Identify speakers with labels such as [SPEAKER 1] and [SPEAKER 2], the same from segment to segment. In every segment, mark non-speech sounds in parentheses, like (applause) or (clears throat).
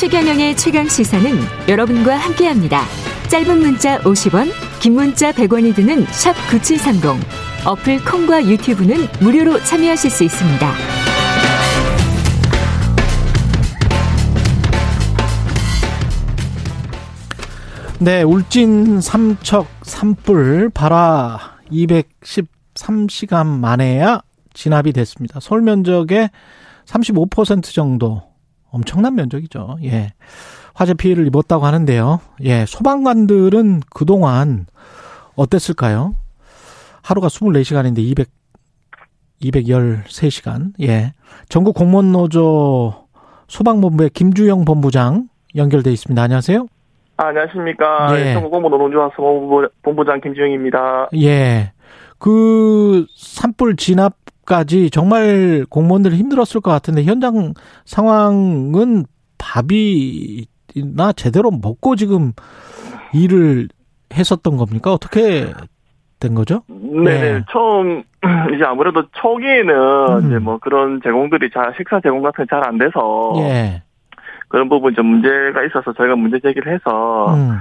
[SPEAKER 1] 최경영의 최강 시사는 여러분과 함께합니다. 짧은 문자 50원, 긴 문자 100원이 드는 샵 9730. 어플 콩과 유튜브는 무료로 참여하실 수 있습니다.
[SPEAKER 2] 네, 울진 삼척 산불 발화 213시간 만에야 진압이 됐습니다. 서울 면적의 35% 정도 엄청난 면적이죠. 예. 화재 피해를 입었다고 하는데요. 예, 소방관들은 그동안 어땠을까요? 하루가 24시간인데 200 213시간. 예. 전국 공무원 노조 소방본부의 김주영 본부장 연결돼 있습니다. 안녕하세요.
[SPEAKER 3] 아, 안녕하십니까.
[SPEAKER 2] 예.
[SPEAKER 3] 전국 공무원 노조합 본부장 김주영입니다.
[SPEAKER 2] 예. 그 산불 진압 까지 정말 공무원들 힘들었을 것 같은데 현장 상황은 밥이나 제대로 먹고 지금 일을 했었던 겁니까? 어떻게 된 거죠?
[SPEAKER 3] 네,
[SPEAKER 2] 예.
[SPEAKER 3] 처음 (clears throat) 이제 아무래도 초기에는
[SPEAKER 2] 음.
[SPEAKER 3] 이제 뭐 그런 제공들이 잘 식사 제공 같은 게 잘 안 돼서
[SPEAKER 2] 예.
[SPEAKER 3] 그런 부분 좀 문제가 있어서 저희가 문제 제기를 해서
[SPEAKER 2] 음.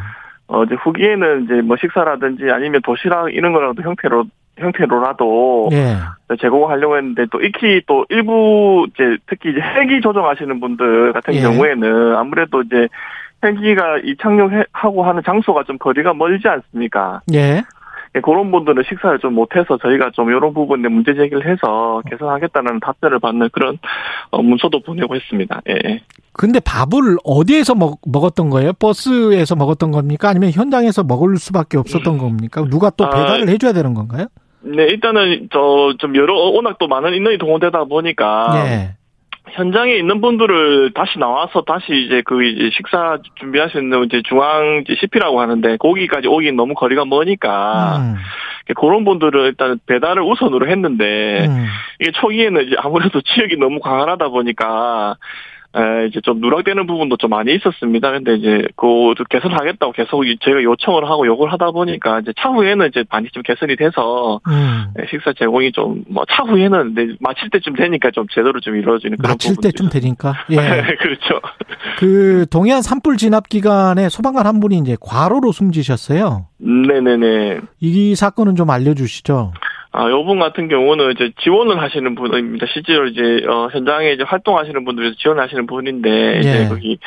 [SPEAKER 3] 어 이제 후기에는 이제 뭐 식사라든지 아니면 도시락 이런 거라도 형태로 형태로라도
[SPEAKER 2] 예.
[SPEAKER 3] 제공하려고 했는데 또 익히 또 일부 이제 특히 이제 헬기 조정하시는 분들 같은
[SPEAKER 2] 예.
[SPEAKER 3] 경우에는 아무래도 이제 헬기가 이 착륙하고 하는 장소가 좀 거리가 멀지 않습니까?
[SPEAKER 2] 예.
[SPEAKER 3] 예, 그런 분들은 식사를 좀 못해서 저희가 좀 이런 부분에 문제 제기를 해서 개선하겠다는 답변을 받는 그런 어, 문서도 보내고 했습니다. 예.
[SPEAKER 2] 근데 밥을 어디에서 먹, 먹었던 거예요? 버스에서 먹었던 겁니까? 아니면 현장에서 먹을 수밖에 없었던 겁니까? 누가 또
[SPEAKER 3] 아,
[SPEAKER 2] 배달을 해줘야 되는 건가요?
[SPEAKER 3] 네, 일단은 저 좀 여러 워낙 또 많은 인원이 동원되다 보니까
[SPEAKER 2] 예.
[SPEAKER 3] 현장에 있는 분들을 다시 나와서 다시 이제 그 이제 식사 있는 이제 중앙 CP라고 하는데 거기까지 오긴 너무 거리가 머니까
[SPEAKER 2] 음.
[SPEAKER 3] 그런 분들은 일단 배달을 우선으로 했는데
[SPEAKER 2] 음.
[SPEAKER 3] 이게 초기에는 이제 아무래도 (laughs) 지역이 너무 광활하다 보니까 에, 이제 좀 누락되는 부분도 좀 많이 있었습니다. 근데 이제 그 개선하겠다고 계속 이- 저희가 요청을 하고 요구를 하다 보니까 이제 차후에는 이제 많이 좀 개선이 돼서
[SPEAKER 2] 음.
[SPEAKER 3] 에, 식사 제공이 좀 뭐 차후에는 이제 마칠 때쯤 되니까 좀 제대로 좀 이루어지는 그런
[SPEAKER 2] 마칠 때쯤 되니까. (laughs) 예.
[SPEAKER 3] 그렇죠.
[SPEAKER 2] 그 동해안 산불 진압 기간에 소방관 한 분이 이제 과로로 숨지셨어요.
[SPEAKER 3] 네네네.
[SPEAKER 2] 이 사건은 좀 알려주시죠.
[SPEAKER 3] 아, 요분 같은 경우는 이제 지원을 하시는 분입니다. 실제로 이제, 어, 현장에 이제 활동하시는 분들에서 지원하시는 분인데, 이제
[SPEAKER 2] 예.
[SPEAKER 3] 거기,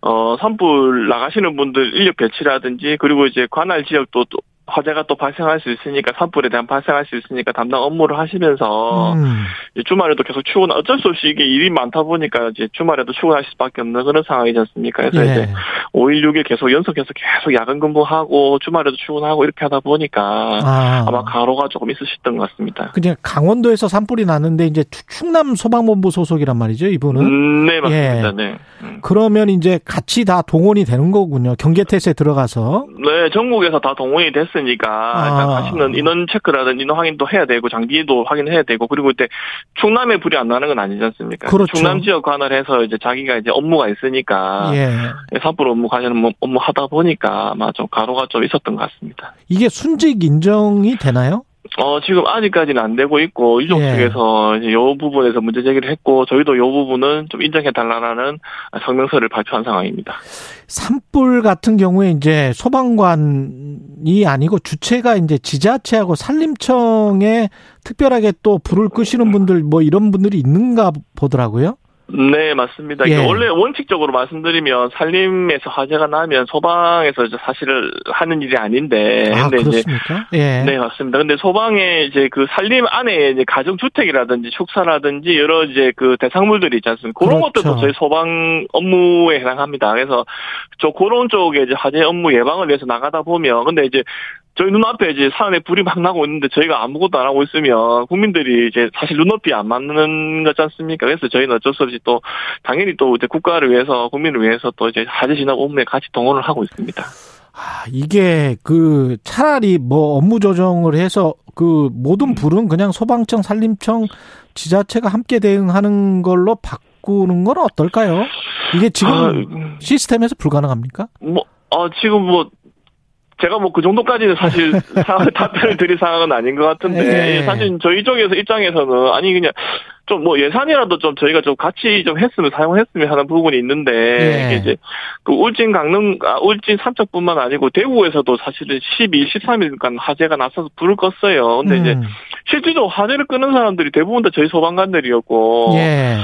[SPEAKER 3] 어, 산불 나가시는 분들 인력 배치라든지, 그리고 이제 관할 지역도 또 화재가 또 발생할 수 있으니까, 산불에 대한 발생할 수 있으니까 담당 업무를 하시면서,
[SPEAKER 2] 음.
[SPEAKER 3] 주말에도 계속 출근, 어쩔 수 없이 이게 일이 많다 보니까 이제 주말에도 출근하실 수밖에 없는 그런 상황이지 않습니까? 그래서
[SPEAKER 2] 예.
[SPEAKER 3] 이제 5일 6일 계속 연속해서 계속 야간 근무하고, 주말에도 출근하고 이렇게 하다 보니까,
[SPEAKER 2] 아.
[SPEAKER 3] 아마 가로가 조금 있으셨던 것 같습니다.
[SPEAKER 2] 그냥 강원도에서 산불이 났는데 이제 추- 충남 소방본부 소속이란 말이죠, 이분은.
[SPEAKER 3] 음, 네, 맞습니다.
[SPEAKER 2] 예.
[SPEAKER 3] 네. 음.
[SPEAKER 2] 그러면 이제 같이 다 동원이 되는 거군요. 경계태세에 들어가서.
[SPEAKER 3] 네, 전국에서 다 동원이 됐 으니까 일단
[SPEAKER 2] 아.
[SPEAKER 3] 가시는 인원 체크라든지 인원 확인도 해야 되고 장비도 확인해야 되고 그리고 그때 충남에 불이 안 나는 건 아니지 않습니까?
[SPEAKER 2] 그렇죠.
[SPEAKER 3] 충남 지역 관할해서 이제 자기가 이제 업무가 있으니까
[SPEAKER 2] 예.
[SPEAKER 3] 산불 업무 관련 업무 하다 보니까 아마 좀 가로가 좀 있었던 것 같습니다.
[SPEAKER 2] 이게 순직 인정이 되나요?
[SPEAKER 3] 어, 지금 아직까지는 안 되고 있고, 유족
[SPEAKER 2] 예.
[SPEAKER 3] 측에서 이제 요 부분에서 문제 제기를 했고, 저희도 요 부분은 좀 인정해달라는 성명서를 발표한 상황입니다.
[SPEAKER 2] 산불 같은 경우에 이제 소방관이 아니고 주체가 이제 지자체하고 산림청에 특별하게 또 불을 끄시는 분들 뭐 이런 분들이 있는가 보더라고요.
[SPEAKER 3] 네, 맞습니다.
[SPEAKER 2] 예.
[SPEAKER 3] 원래 원칙적으로 말씀드리면 산림에서 화재가 나면 소방에서 이제 사실을 하는 일이 아닌데,
[SPEAKER 2] 아,
[SPEAKER 3] 근데 이제
[SPEAKER 2] 그렇습니까? 예.
[SPEAKER 3] 네, 맞습니다. 근데 소방에 이제 그 산림 안에 이제 가정주택이라든지 축사라든지 여러 이제 그 대상물들이 있지 않습니까? 그런
[SPEAKER 2] 그렇죠.
[SPEAKER 3] 것들도 저희 소방 업무에 해당합니다. 그래서 저 그런 쪽에 이제 화재 업무 예방을 위해서 나가다 보면 근데 이제 저희 눈앞에 이제 산에 불이 막 나고 있는데 저희가 아무것도 안 하고 있으면 국민들이 이제 사실 눈높이 안 맞는 거지 않습니까? 그래서 저희는 어쩔 수 없이 또 당연히 또 이제 국가를 위해서 국민을 위해서 또 이제 화재 진압 업무에 같이 동원을 하고 있습니다.
[SPEAKER 2] 아, 이게 그 차라리 뭐 업무 조정을 해서 그
[SPEAKER 3] 음.
[SPEAKER 2] 모든 불은 그냥 소방청, 산림청, 지자체가 함께 대응하는 걸로 바꾸는 건 어떨까요? 이게 지금
[SPEAKER 3] 아, 음.
[SPEAKER 2] 시스템에서 불가능합니까?
[SPEAKER 3] 뭐, 어, 지금 뭐, 제가 뭐 그 정도까지는 사실 (laughs) 사- 답변을 드릴 상황은 아닌 것 같은데,
[SPEAKER 2] 예.
[SPEAKER 3] 사실 저희 쪽에서 입장에서는, 아니, 그냥, 좀 뭐 예산이라도 좀 저희가 좀 같이 좀 했으면 사용했으면 하는 부분이 있는데
[SPEAKER 2] 예.
[SPEAKER 3] 이게 이제 그 울진 강릉 아, 울진 삼척뿐만 아니고 대구에서도 사실은 12, 13일간 화재가 나서서 불을 껐어요. 근데 이제
[SPEAKER 2] 음.
[SPEAKER 3] 실제로 화재를 끄는 사람들이 대부분 다 저희 소방관들이었고
[SPEAKER 2] 예.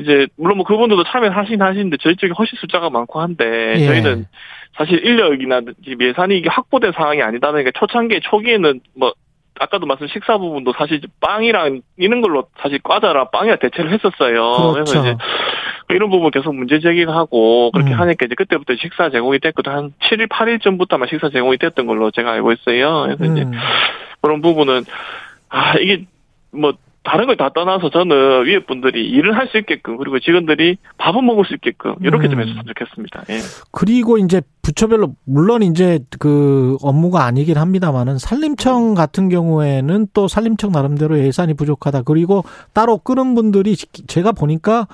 [SPEAKER 3] 이제 물론 뭐 그분들도 참여하신 하시는데 저희 쪽에 훨씬 숫자가 많고 한데
[SPEAKER 2] 예.
[SPEAKER 3] 저희는 사실 인력이나 예산이 이게 확보된 상황이 아니다 보니까 초창기 초기에는 뭐 아까도 말씀 식사 부분도 사실 빵이랑 이런 걸로 사실 과자랑 빵이랑 대체를 했었어요. 래서
[SPEAKER 2] 그렇죠.
[SPEAKER 3] 이제 이런 부분 계속 문제 제기를 하고 그렇게
[SPEAKER 2] 음.
[SPEAKER 3] 하니까 이제 그때부터 식사 제공이 됐거든 한 7일 8일 전부터 아마 식사 제공이 됐던 걸로 제가 알고 있어요. 그래서 이제
[SPEAKER 2] 음.
[SPEAKER 3] 그런 부분은 아 이게 뭐 다른 걸 다 떠나서 저는 위에 분들이 일을 할 수 있게끔 그리고 직원들이 밥은 먹을 수 있게끔 이렇게 좀
[SPEAKER 2] 음.
[SPEAKER 3] 했으면 좋겠습니다. 예.
[SPEAKER 2] 그리고 이제 부처별로 물론 이제 그 업무가 아니긴 합니다만은 산림청 같은 경우에는 또 산림청 나름대로 예산이 부족하다. 그리고 따로 끄는 분들이 제가 보니까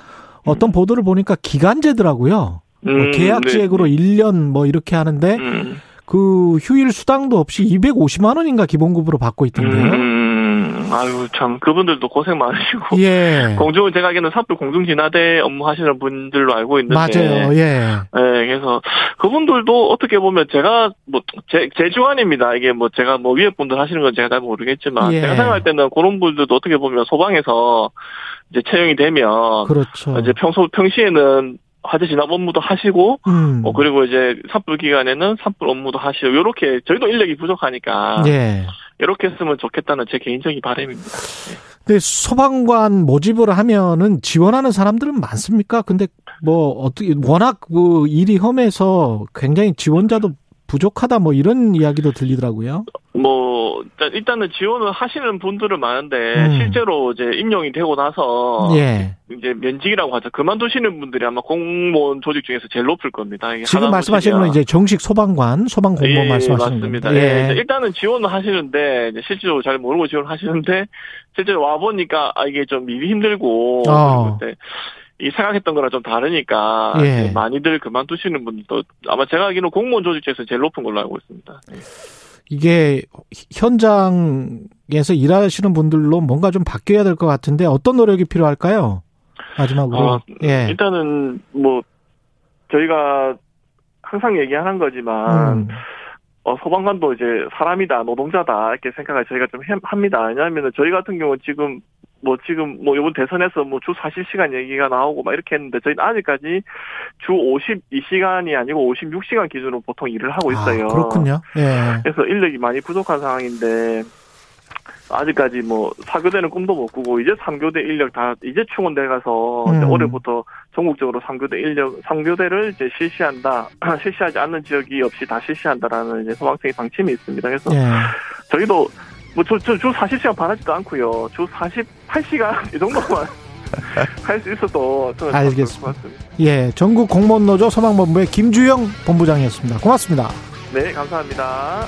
[SPEAKER 2] 어떤 보도를 보니까 기간제더라고요. 뭐
[SPEAKER 3] 음,
[SPEAKER 2] 계약제액으로
[SPEAKER 3] 네.
[SPEAKER 2] 1년 뭐 이렇게 하는데
[SPEAKER 3] 음.
[SPEAKER 2] 그 휴일 수당도 없이 250만 원인가 기본급으로 받고 있던데요.
[SPEAKER 3] 음, 아유 참 그분들도 고생 많으시고
[SPEAKER 2] 예. (laughs)
[SPEAKER 3] 공중 제가 알기로는 삽도 공중진화대 업무 하시는 분들로 알고 있는데
[SPEAKER 2] 맞아요. 예.
[SPEAKER 3] 네, 그래서 그분들도 어떻게 보면 제가 뭐 제 제 주관입니다. 이게 뭐 제가 뭐 위에 분들 하시는 건 제가 잘 모르겠지만
[SPEAKER 2] 예.
[SPEAKER 3] 제가 생각할 때는 그런 분들도 어떻게 보면 소방에서 이제 채용이 되면
[SPEAKER 2] 그렇죠.
[SPEAKER 3] 이제 평소 평시에는 화재 진압 업무도 하시고
[SPEAKER 2] 음.
[SPEAKER 3] 어 그리고 이제 산불 기간에는 산불 업무도 하시고 요렇게 저희도 인력이 부족하니까
[SPEAKER 2] 예.
[SPEAKER 3] 이렇게 했으면 좋겠다는 제 개인적인 바람입니다.
[SPEAKER 2] 근데 소방관 모집을 하면은 지원하는 사람들은 많습니까? 근데 뭐 어떻게 워낙 그 일이 험해서 굉장히 지원자도 부족하다 뭐 이런 이야기도 들리더라고요.
[SPEAKER 3] 뭐 일단- 일단은 지원을 하시는 분들은 많은데
[SPEAKER 2] 음.
[SPEAKER 3] 실제로 이제 임용이 되고 나서
[SPEAKER 2] 예.
[SPEAKER 3] 이제 면직이라고 하죠. 그만두시는 분들이 아마 공무원 조직 중에서 제일 높을 겁니다.
[SPEAKER 2] 지금 말씀하시는 건. 이제 정식 소방관, 소방 공무원
[SPEAKER 3] 예,
[SPEAKER 2] 말씀하시는
[SPEAKER 3] 맞습니다.
[SPEAKER 2] 겁니다.
[SPEAKER 3] 예. 이제 일단은 지원을 하시는데 실제로 잘 모르고 지원하시는데 실제로 와 보니까 아 이게 좀 일이 힘들고
[SPEAKER 2] 어.
[SPEAKER 3] 그때 이 생각했던 거랑 좀 다르니까
[SPEAKER 2] 예.
[SPEAKER 3] 많이들 그만두시는 분도 아마 제가 알기로는 공무원 조직 중에서 제일 높은 걸로 알고 있습니다. 예.
[SPEAKER 2] 이게 현장에서 일하시는 분들로 뭔가 좀 바뀌어야 될 것 같은데 어떤 노력이 필요할까요? 마지막으로.
[SPEAKER 3] 어,
[SPEAKER 2] 예.
[SPEAKER 3] 일단은 뭐 저희가 항상 얘기하는 거지만
[SPEAKER 2] 음.
[SPEAKER 3] 어, 소방관도 이제 사람이다, 노동자다 이렇게 생각을 저희가 좀 해- 합니다. 왜냐하면 저희 같은 경우 지금 뭐 지금 뭐 이번 대선에서 뭐 주 40시간 얘기가 나오고 막 이렇게 했는데 저희는 아직까지 주 52시간이 아니고 56시간 기준으로 보통 일을 하고 있어요.
[SPEAKER 2] 아, 그렇군요. 예.
[SPEAKER 3] 그래서 인력이 많이 부족한 상황인데 아직까지 뭐 4교대는 꿈도 못 꾸고 이제 3교대 인력 다 이제 충원돼 가서 이제
[SPEAKER 2] 음.
[SPEAKER 3] 올해부터 전국적으로 3교대 인력 3교대를 이제 실시한다. (clears throat) 실시하지 않는 지역이 없이 다 실시한다라는 이제 소방청의 방침이 있습니다. 그래서
[SPEAKER 2] 예.
[SPEAKER 3] 저희도 뭐저주 40시간 바라지도 않고요. 주 48시간 (laughs) 이 정도만 (laughs) 할 수 있어도 저는 참 알겠습니다.
[SPEAKER 2] 예. 전국 공무원 노조 소방본부의 김주영 본부장이었습니다. 고맙습니다.
[SPEAKER 3] 네, 감사합니다.